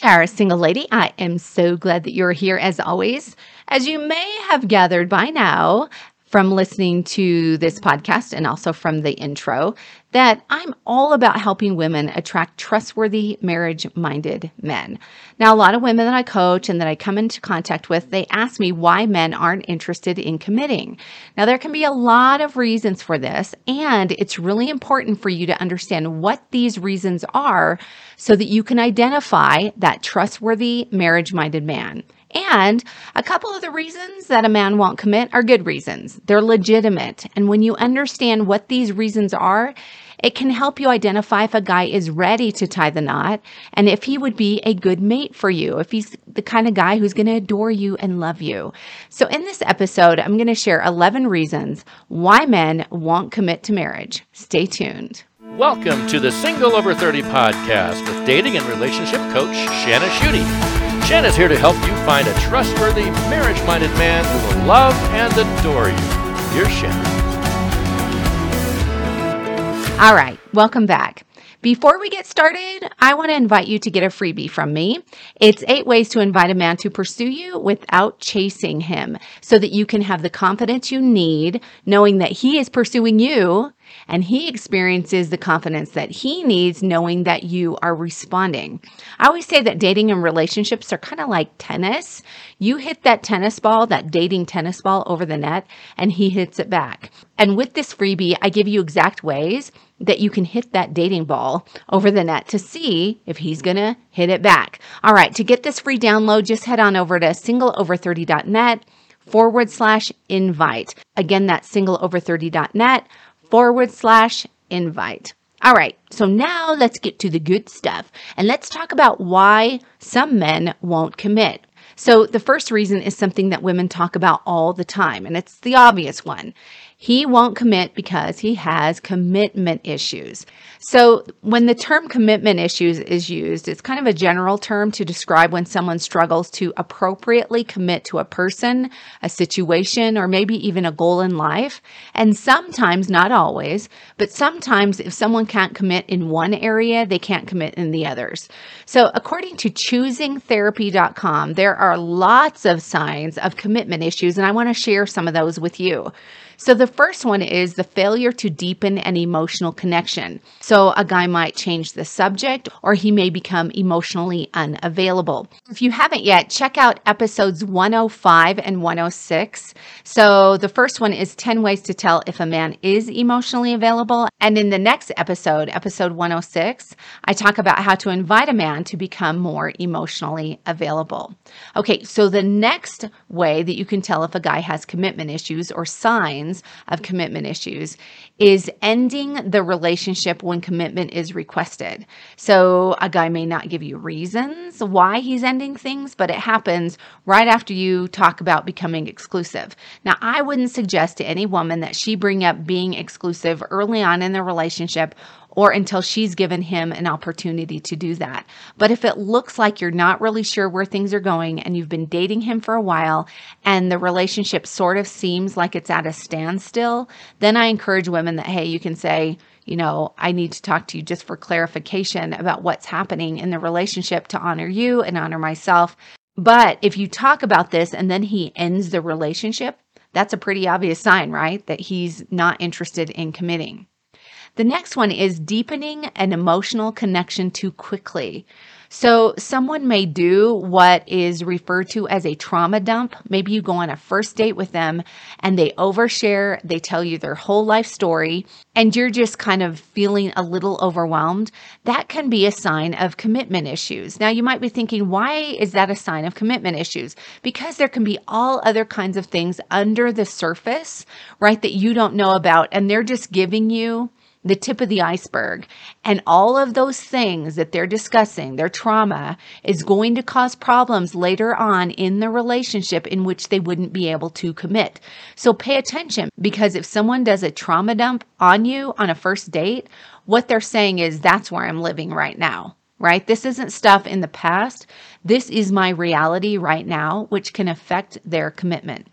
Kara, single lady, I am so glad that you're here as always. As you may have gathered by now, from listening to this podcast and also from the intro that I'm all about helping women attract trustworthy marriage minded men. Now, a lot of women that I coach and that I come into contact with, they ask me why men aren't interested in committing. Now, there can be a lot of reasons for this, and it's really important for you to understand what these reasons are so that you can identify that trustworthy marriage minded man. And a couple of the reasons that a man won't commit are good reasons. They're legitimate. And when you understand what these reasons are, it can help you identify if a guy is ready to tie the knot and if he would be a good mate for you, if he's the kind of guy who's going to adore you and love you. So, in this episode, I'm going to share 11 reasons why men won't commit to marriage. Stay tuned. Welcome to the Single Over 30 podcast with dating and relationship coach Shana Schutte. Shana's here to help you find a trustworthy, marriage minded man who will love and adore you. Here's Shana. All right, welcome back. Before we get started, I want to invite you to get a freebie from me. It's eight ways to invite a man to pursue you without chasing him so that you can have the confidence you need knowing that he is pursuing you and he experiences the confidence that he needs knowing that you are responding. I always say that dating and relationships are kind of like tennis. You hit that tennis ball, that dating tennis ball over the net, and he hits it back. And with this freebie, I give you exact ways that you can hit that dating ball over the net to see if he's going to hit it back. All right, to get this free download, just head on over to singleover30.net forward slash invite. Again, that's singleover30.net forward slash invite. All right, so now let's get to the good stuff and let's talk about why some men won't commit. So, the first reason is something that women talk about all the time, and it's the obvious one. He won't commit because he has commitment issues. So, when the term commitment issues is used, it's kind of a general term to describe when someone struggles to appropriately commit to a person, a situation, or maybe even a goal in life. And sometimes, not always, but sometimes if someone can't commit in one area, they can't commit in the others. So, according to choosingtherapy.com, there are lots of signs of commitment issues, and I want to share some of those with you. So the first one is the failure to deepen an emotional connection. So a guy might change the subject or he may become emotionally unavailable. If you haven't yet, check out episodes 105 and 106. So the first one is 10 ways to tell if a man is emotionally available. And in the next episode, episode 106, I talk about how to invite a man to become more emotionally available. Okay, so the next way that you can tell if a guy has commitment issues or signs of commitment issues is ending the relationship when commitment is requested. So a guy may not give you reasons why he's ending things, but it happens right after you talk about becoming exclusive. Now, I wouldn't suggest to any woman that she bring up being exclusive early on in the relationship or until she's given him an opportunity to do that. But if it looks like you're not really sure where things are going and you've been dating him for a while and the relationship sort of seems like it's at a standstill, then I encourage women that, hey, you can say, you know, I need to talk to you just for clarification about what's happening in the relationship to honor you and honor myself. But if you talk about this and then he ends the relationship, that's a pretty obvious sign, right? That he's not interested in committing. The next one is deepening an emotional connection too quickly. So, someone may do what is referred to as a trauma dump. Maybe you go on a first date with them and they overshare, they tell you their whole life story, and you're just kind of feeling a little overwhelmed. That can be a sign of commitment issues. Now, you might be thinking, why is that a sign of commitment issues? Because there can be all other kinds of things under the surface, right, that you don't know about, and they're just giving you the tip of the iceberg. And all of those things that they're discussing, their trauma, is going to cause problems later on in the relationship in which they wouldn't be able to commit. So pay attention because if someone does a trauma dump on you on a first date, what they're saying is, that's where I'm living right now right? This isn't stuff in the past. This is my reality right now, which can affect their commitment.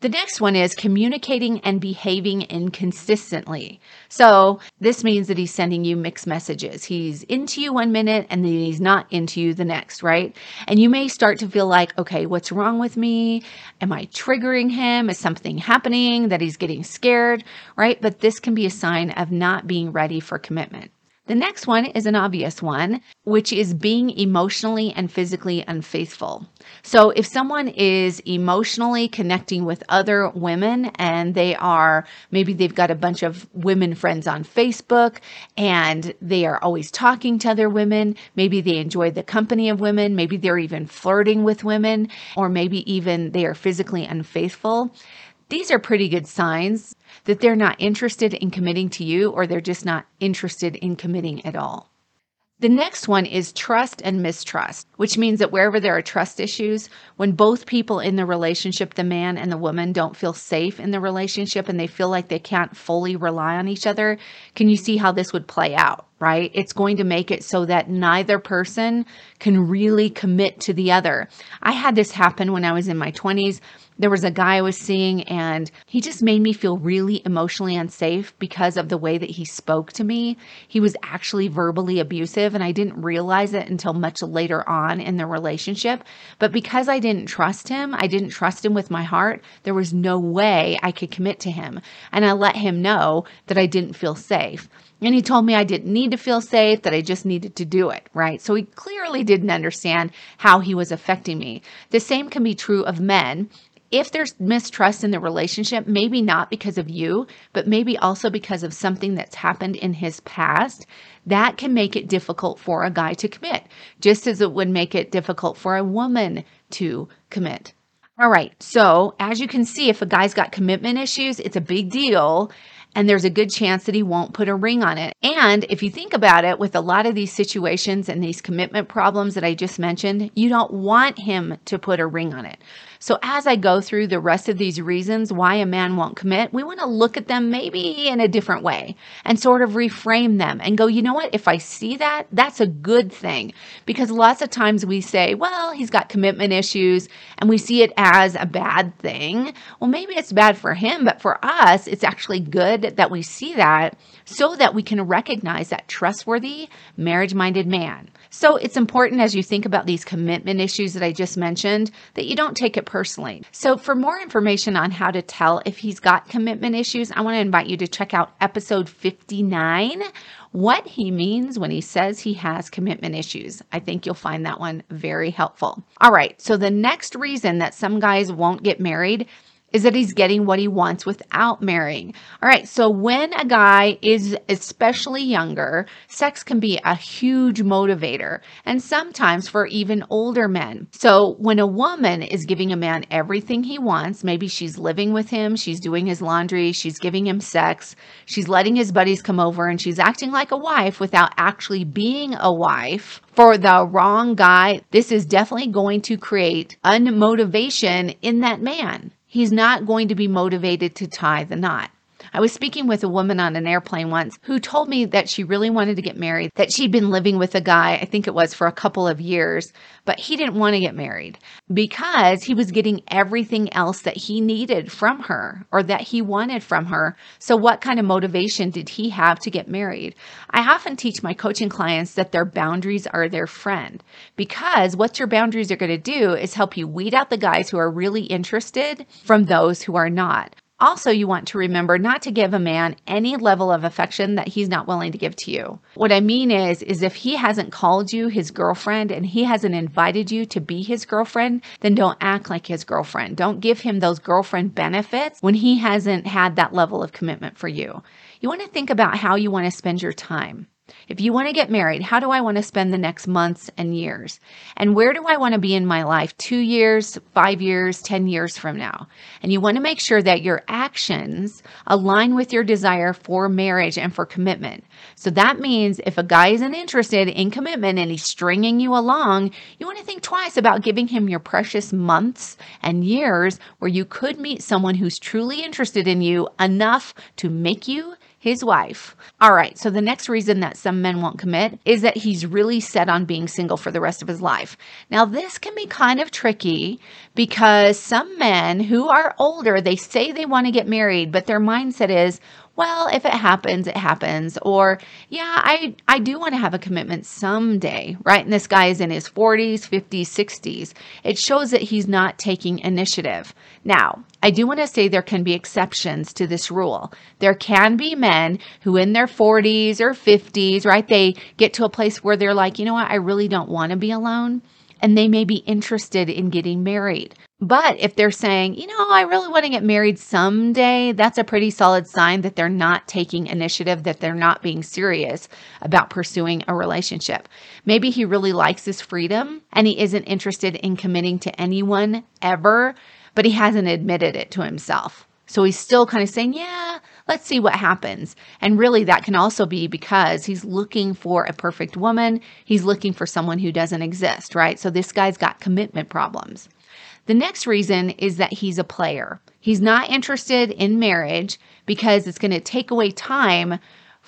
The next one is communicating and behaving inconsistently. So, this means that he's sending you mixed messages. He's into you one minute and then he's not into you the next, right? And you may start to feel like, okay, what's wrong with me? Am I triggering him? Is something happening that he's getting scared, right? But this can be a sign of not being ready for commitment. The next one is an obvious one, which is being emotionally and physically unfaithful. So, if someone is emotionally connecting with other women and they are maybe they've got a bunch of women friends on Facebook and they are always talking to other women, maybe they enjoy the company of women, maybe they're even flirting with women, or maybe even they are physically unfaithful. These are pretty good signs that they're not interested in committing to you or they're just not interested in committing at all. The next one is trust and mistrust, which means that wherever there are trust issues, when both people in the relationship, the man and the woman, don't feel safe in the relationship and they feel like they can't fully rely on each other, can you see how this would play out? Right? It's going to make it so that neither person can really commit to the other. I had this happen when I was in my 20s. There was a guy I was seeing, and he just made me feel really emotionally unsafe because of the way that he spoke to me. He was actually verbally abusive, and I didn't realize it until much later on in the relationship. But because I didn't trust him, I didn't trust him with my heart, there was no way I could commit to him. And I let him know that I didn't feel safe. And he told me I didn't need to feel safe, that I just needed to do it, right? So he clearly didn't understand how he was affecting me. The same can be true of men. If there's mistrust in the relationship, maybe not because of you, but maybe also because of something that's happened in his past, that can make it difficult for a guy to commit, just as it would make it difficult for a woman to commit. All right. So, as you can see, if a guy's got commitment issues, it's a big deal and there's a good chance that he won't put a ring on it. And if you think about it, with a lot of these situations and these commitment problems that I just mentioned, you don't want him to put a ring on it. So as I go through the rest of these reasons why a man won't commit, we want to look at them maybe in a different way and sort of reframe them and go, you know what? If I see that, that's a good thing. Because lots of times we say, well, he's got commitment issues and we see it as a bad thing. Well, maybe it's bad for him, but for us, it's actually good that we see that so that we can recognize that trustworthy, marriage minded man. So it's important as you think about these commitment issues that I just mentioned that you don't take it personally. So for more information on how to tell if he's got commitment issues, I want to invite you to check out episode 59 what he means when he says he has commitment issues. I think you'll find that one very helpful. All right, so the next reason that some guys won't get married is that he's getting what he wants without marrying. All right, so when a guy is especially younger, sex can be a huge motivator, and sometimes for even older men. So when a woman is giving a man everything he wants, maybe she's living with him, she's doing his laundry, she's giving him sex, she's letting his buddies come over, and she's acting like a wife without actually being a wife. For the wrong guy, this is definitely going to create unmotivation in that man he's not going to be motivated to tie the knot. I was speaking with a woman on an airplane once who told me that she really wanted to get married, that she'd been living with a guy, I think it was for a couple of years, but he didn't want to get married because he was getting everything else that he needed from her or that he wanted from her. So, what kind of motivation did he have to get married? I often teach my coaching clients that their boundaries are their friend because what your boundaries are going to do is help you weed out the guys who are really interested from those who are not. Also, you want to remember not to give a man any level of affection that he's not willing to give to you. What I mean is, is if he hasn't called you his girlfriend and he hasn't invited you to be his girlfriend, then don't act like his girlfriend. Don't give him those girlfriend benefits when he hasn't had that level of commitment for you. You want to think about how you want to spend your time. If you want to get married, how do I want to spend the next months and years? And where do I want to be in my life two years, five years, 10 years from now? And you want to make sure that your actions align with your desire for marriage and for commitment. So that means if a guy isn't interested in commitment and he's stringing you along, you want to think twice about giving him your precious months and years where you could meet someone who's truly interested in you enough to make you his wife. All right, so the next reason that some men won't commit is that he's really set on being single for the rest of his life. Now, this can be kind of tricky because some men who are older, they say they want to get married, but their mindset is, well, if it happens, it happens. Or, yeah, I, I do want to have a commitment someday, right? And this guy is in his 40s, 50s, 60s. It shows that he's not taking initiative. Now, I do want to say there can be exceptions to this rule. There can be men who, in their 40s or 50s, right, they get to a place where they're like, you know what, I really don't want to be alone and they may be interested in getting married. But if they're saying, you know, I really want to get married someday, that's a pretty solid sign that they're not taking initiative, that they're not being serious about pursuing a relationship. Maybe he really likes his freedom and he isn't interested in committing to anyone ever, but he hasn't admitted it to himself. So he's still kind of saying, yeah, let's see what happens. And really, that can also be because he's looking for a perfect woman. He's looking for someone who doesn't exist, right? So this guy's got commitment problems. The next reason is that he's a player. He's not interested in marriage because it's going to take away time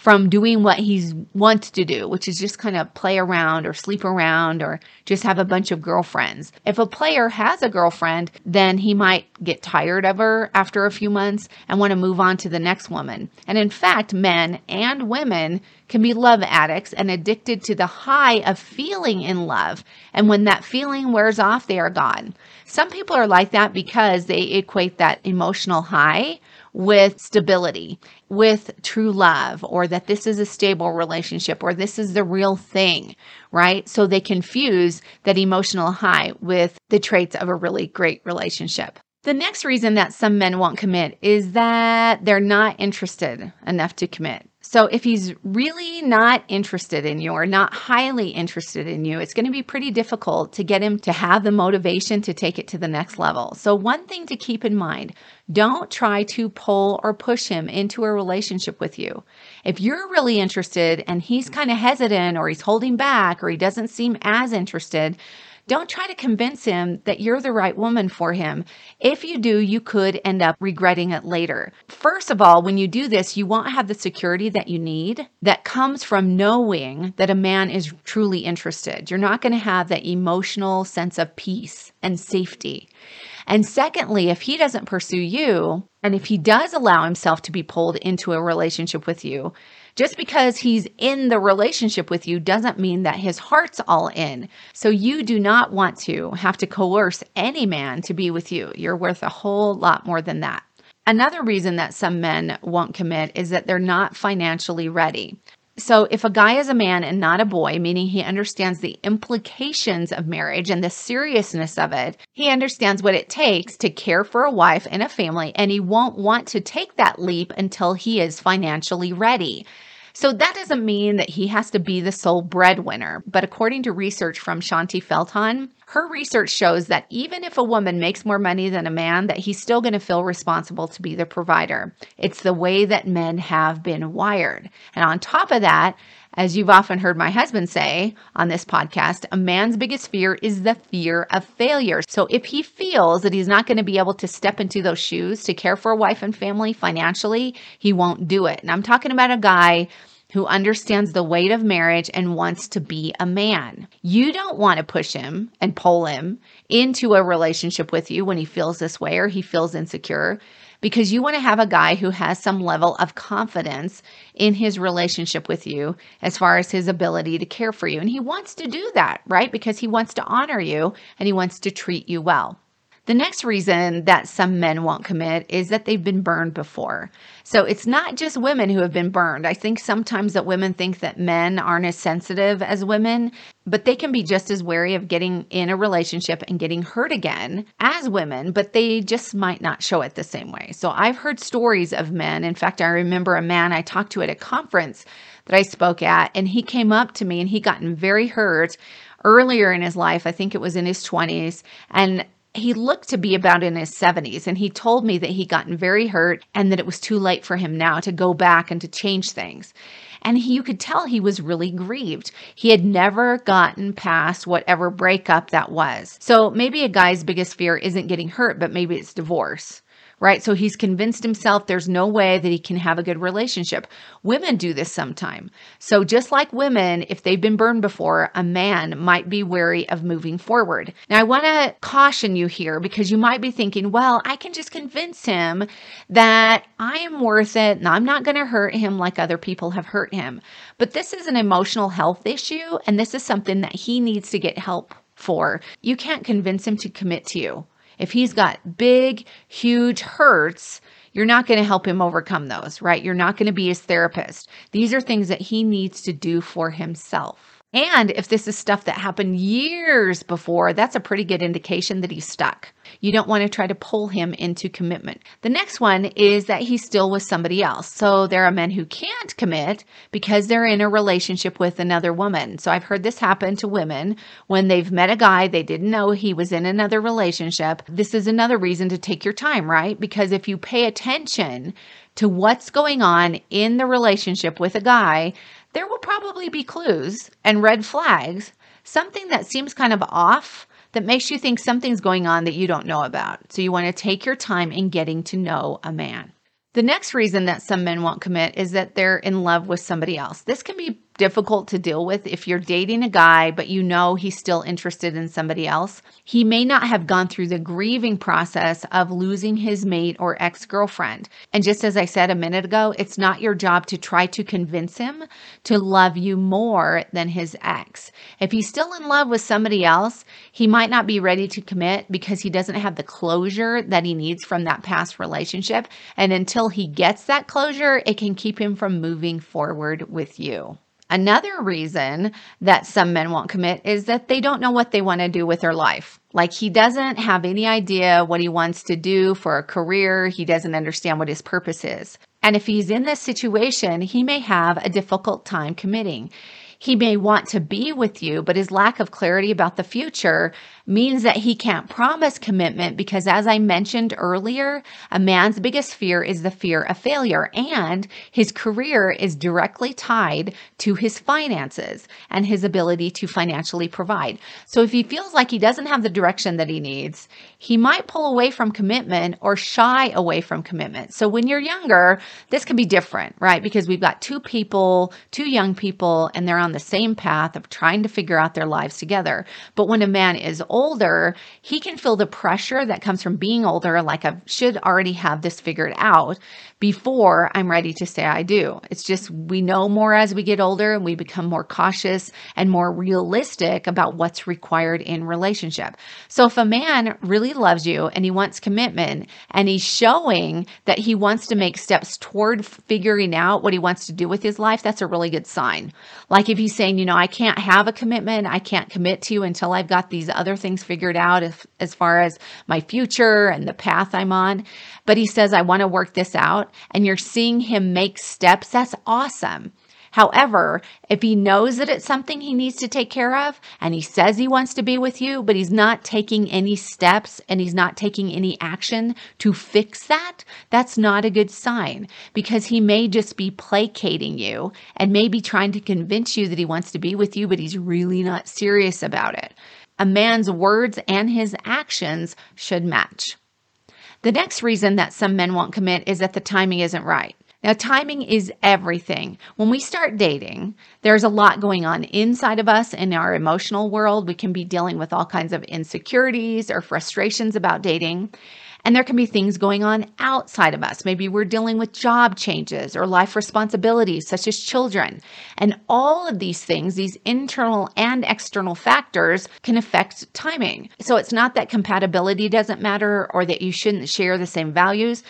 from doing what he wants to do, which is just kind of play around or sleep around or just have a bunch of girlfriends. If a player has a girlfriend, then he might get tired of her after a few months and want to move on to the next woman. And in fact, men and women can be love addicts and addicted to the high of feeling in love. And when that feeling wears off, they are gone. Some people are like that because they equate that emotional high with stability, with true love, or that this is a stable relationship, or this is the real thing, right? So they confuse that emotional high with the traits of a really great relationship. The next reason that some men won't commit is that they're not interested enough to commit. So if he's really not interested in you or not highly interested in you, it's going to be pretty difficult to get him to have the motivation to take it to the next level. So one thing to keep in mind, don't try to pull or push him into a relationship with you. If you're really interested and he's kind of hesitant or he's holding back or he doesn't seem as interested, don't try to convince him that you're the right woman for him. If you do, you could end up regretting it later. First of all, when you do this, you won't have the security that you need that comes from knowing that a man is truly interested. You're not going to have that emotional sense of peace and safety. And secondly, if he doesn't pursue you, and if he does allow himself to be pulled into a relationship with you, just because he's in the relationship with you doesn't mean that his heart's all in. So you do not want to have to coerce any man to be with you. You're worth a whole lot more than that. Another reason that some men won't commit is that they're not financially ready. So, if a guy is a man and not a boy, meaning he understands the implications of marriage and the seriousness of it, he understands what it takes to care for a wife and a family, and he won't want to take that leap until he is financially ready. So that doesn't mean that he has to be the sole breadwinner. But according to research from Shaunti Feldhahn, her research shows that even if a woman makes more money than a man, that he's still going to feel responsible to be the provider. It's the way that men have been wired. And on top of that, as you've often heard my husband say on this podcast, a man's biggest fear is the fear of failure. So if he feels that he's not going to be able to step into those shoes to care for a wife and family financially, he won't do it. And I'm talking about a guy who understands the weight of marriage and wants to be a man. You don't want to push him and pull him into a relationship with you when he feels this way or he feels insecure because you want to have a guy who has some level of confidence in his relationship with you as far as his ability to care for you. And he wants to do that, right? Because he wants to honor you and he wants to treat you well. The next reason that some men won't commit is that they've been burned before. So it's not just women who have been burned. I think sometimes that women think that men aren't as sensitive as women, but they can be just as wary of getting in a relationship and getting hurt again as women, but they just might not show it the same way. So I've heard stories of men. In fact, I remember a man I talked to at a conference that I spoke at, and he came up to me and he gotten very hurt earlier in his life. I think it was in his 20s. And he looked to be about in his 70s and he told me that he'd gotten very hurt and that it was too late for him now to go back and to change things. And he, you could tell he was really grieved. He had never gotten past whatever breakup that was. So maybe a guy's biggest fear isn't getting hurt but maybe it's divorce right? So he's convinced himself there's no way that he can have a good relationship. Women do this sometime. So just like women, if they've been burned before, a man might be wary of moving forward. Now, I want to caution you here because you might be thinking, well, I can just convince him that I am worth it and I'm not going to hurt him like other people have hurt him. But this is an emotional health issue, and this is something that he needs to get help for. You can't convince him to commit to you. If he's got big, huge hurts, you're not going to help him overcome those, right? You're not going to be his therapist. These are things that he needs to do for himself. And if this is stuff that happened years before, that's a pretty good indication that he's stuck. You don't want to try to pull him into commitment. The next one is that he's still with somebody else. So there are men who can't commit because they're in a relationship with another woman. So I've heard this happen to women when they've met a guy, they didn't know he was in another relationship. This is another reason to take your time, right? Because if you pay attention to what's going on in the relationship with a guy, there will probably be clues and red flags, something that seems kind of off that makes you think something's going on that you don't know about. So you want to take your time in getting to know a man. The next reason that some men won't commit is that they're in love with somebody else. This can be difficult to deal with if you're dating a guy, but you know he's still interested in somebody else. He may not have gone through the grieving process of losing his mate or ex girlfriend. And just as I said a minute ago, it's not your job to try to convince him to love you more than his ex. If he's still in love with somebody else, he might not be ready to commit because he doesn't have the closure that he needs from that past relationship. And until he gets that closure, it can keep him from moving forward with you. Another reason that some men won't commit is that they don't know what they want to do with their life. Like he doesn't have any idea what he wants to do for a career. He doesn't understand what his purpose is. And if he's in this situation, he may have a difficult time committing. He may want to be with you, but his lack of clarity about the future means that he can't promise commitment because, as I mentioned earlier, a man's biggest fear is the fear of failure, and his career is directly tied to his finances and his ability to financially provide. So, if he feels like he doesn't have the direction that he needs, he might pull away from commitment or shy away from commitment. So, when you're younger, this can be different, right? Because we've got two people, two young people, and they're on the same path of trying to figure out their lives together. But when a man is older, he can feel the pressure that comes from being older, like I should already have this figured out before I'm ready to say I do. It's just we know more as we get older and we become more cautious and more realistic about what's required in relationship. So if a man really loves you and he wants commitment and he's showing that he wants to make steps toward figuring out what he wants to do with his life, that's a really good sign. Like if he's saying, you know, I can't have a commitment, I can't commit to you until I've got these other things figured out as, as far as my future and the path I'm on. But he says, I want to work this out. And you're seeing him make steps. That's awesome. However, if he knows that it's something he needs to take care of and he says he wants to be with you, but he's not taking any steps and he's not taking any action to fix that, that's not a good sign because he may just be placating you and maybe trying to convince you that he wants to be with you, but he's really not serious about it. A man's words and his actions should match. The next reason that some men won't commit is that the timing isn't right. Now, timing is everything. When we start dating, there's a lot going on inside of us in our emotional world. We can be dealing with all kinds of insecurities or frustrations about dating. And there can be things going on outside of us. Maybe we're dealing with job changes or life responsibilities, such as children. And all of these things, these internal and external factors, can affect timing. So it's not that compatibility doesn't matter or that you shouldn't share the same values.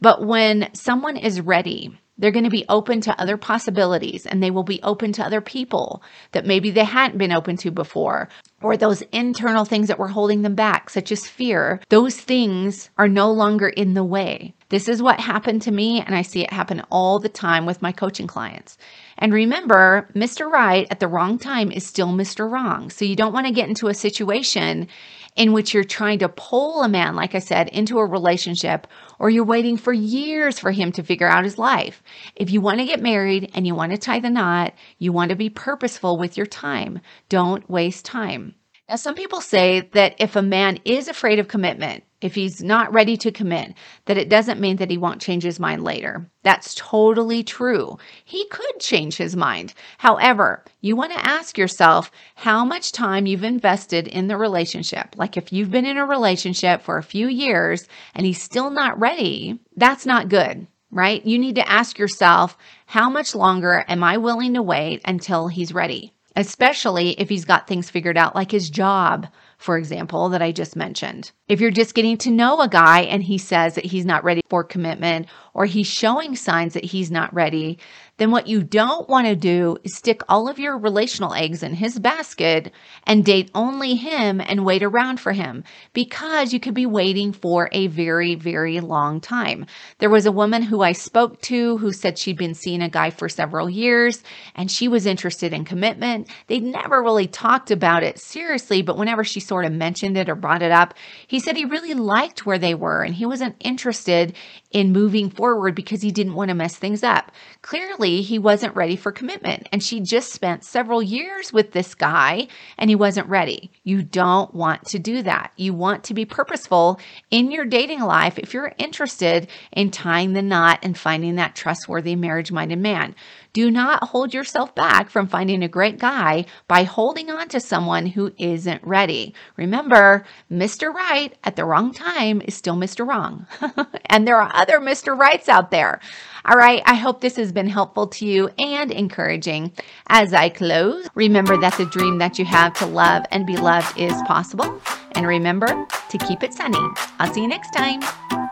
But when someone is ready, they're going to be open to other possibilities and they will be open to other people that maybe they hadn't been open to before or those internal things that were holding them back, such as fear. Those things are no longer in the way. This is what happened to me, and I see it happen all the time with my coaching clients. And remember, Mr. Right at the wrong time is still Mr. Wrong. So you don't want to get into a situation in which you're trying to pull a man, like I said, into a relationship, or you're waiting for years for him to figure out his life. If you want to get married and you want to tie the knot, you want to be purposeful with your time. Don't waste time. Now, some people say that if a man is afraid of commitment, if he's not ready to commit, that it doesn't mean that he won't change his mind later. That's totally true. He could change his mind. However, you want to ask yourself how much time you've invested in the relationship. Like if you've been in a relationship for a few years and he's still not ready, that's not good right? You need to ask yourself, how much longer am I willing to wait until he's ready? Especially if he's got things figured out, like his job, for example, that I just mentioned. If you're just getting to know a guy and he says that he's not ready for commitment or he's showing signs that he's not ready, then what you don't want to do is stick all of your relational eggs in his basket and date only him and wait around for him because you could be waiting for a very, very long time. There was a woman who I spoke to who said she'd been seeing a guy for several years and she was interested in commitment. They'd never really talked about it seriously, but whenever she sort of mentioned it or brought it up, he said he really liked where they were and he wasn't interested in moving forward because he didn't want to mess things up. Clearly, he wasn't ready for commitment and she just spent several years with this guy and he wasn't ready. You don't want to do that. You want to be purposeful in your dating life if you're interested in tying the knot and finding that trustworthy marriage minded man. Do not hold yourself back from finding a great guy by holding on to someone who isn't ready. Remember, Mr. Right at the wrong time is still Mr. Wrong. and there are other Mr. Rights out there. All right, I hope this has been helpful to you and encouraging. As I close, remember that the dream that you have to love and be loved is possible. And remember to keep it sunny. I'll see you next time.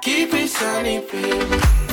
Keep it sunny, baby.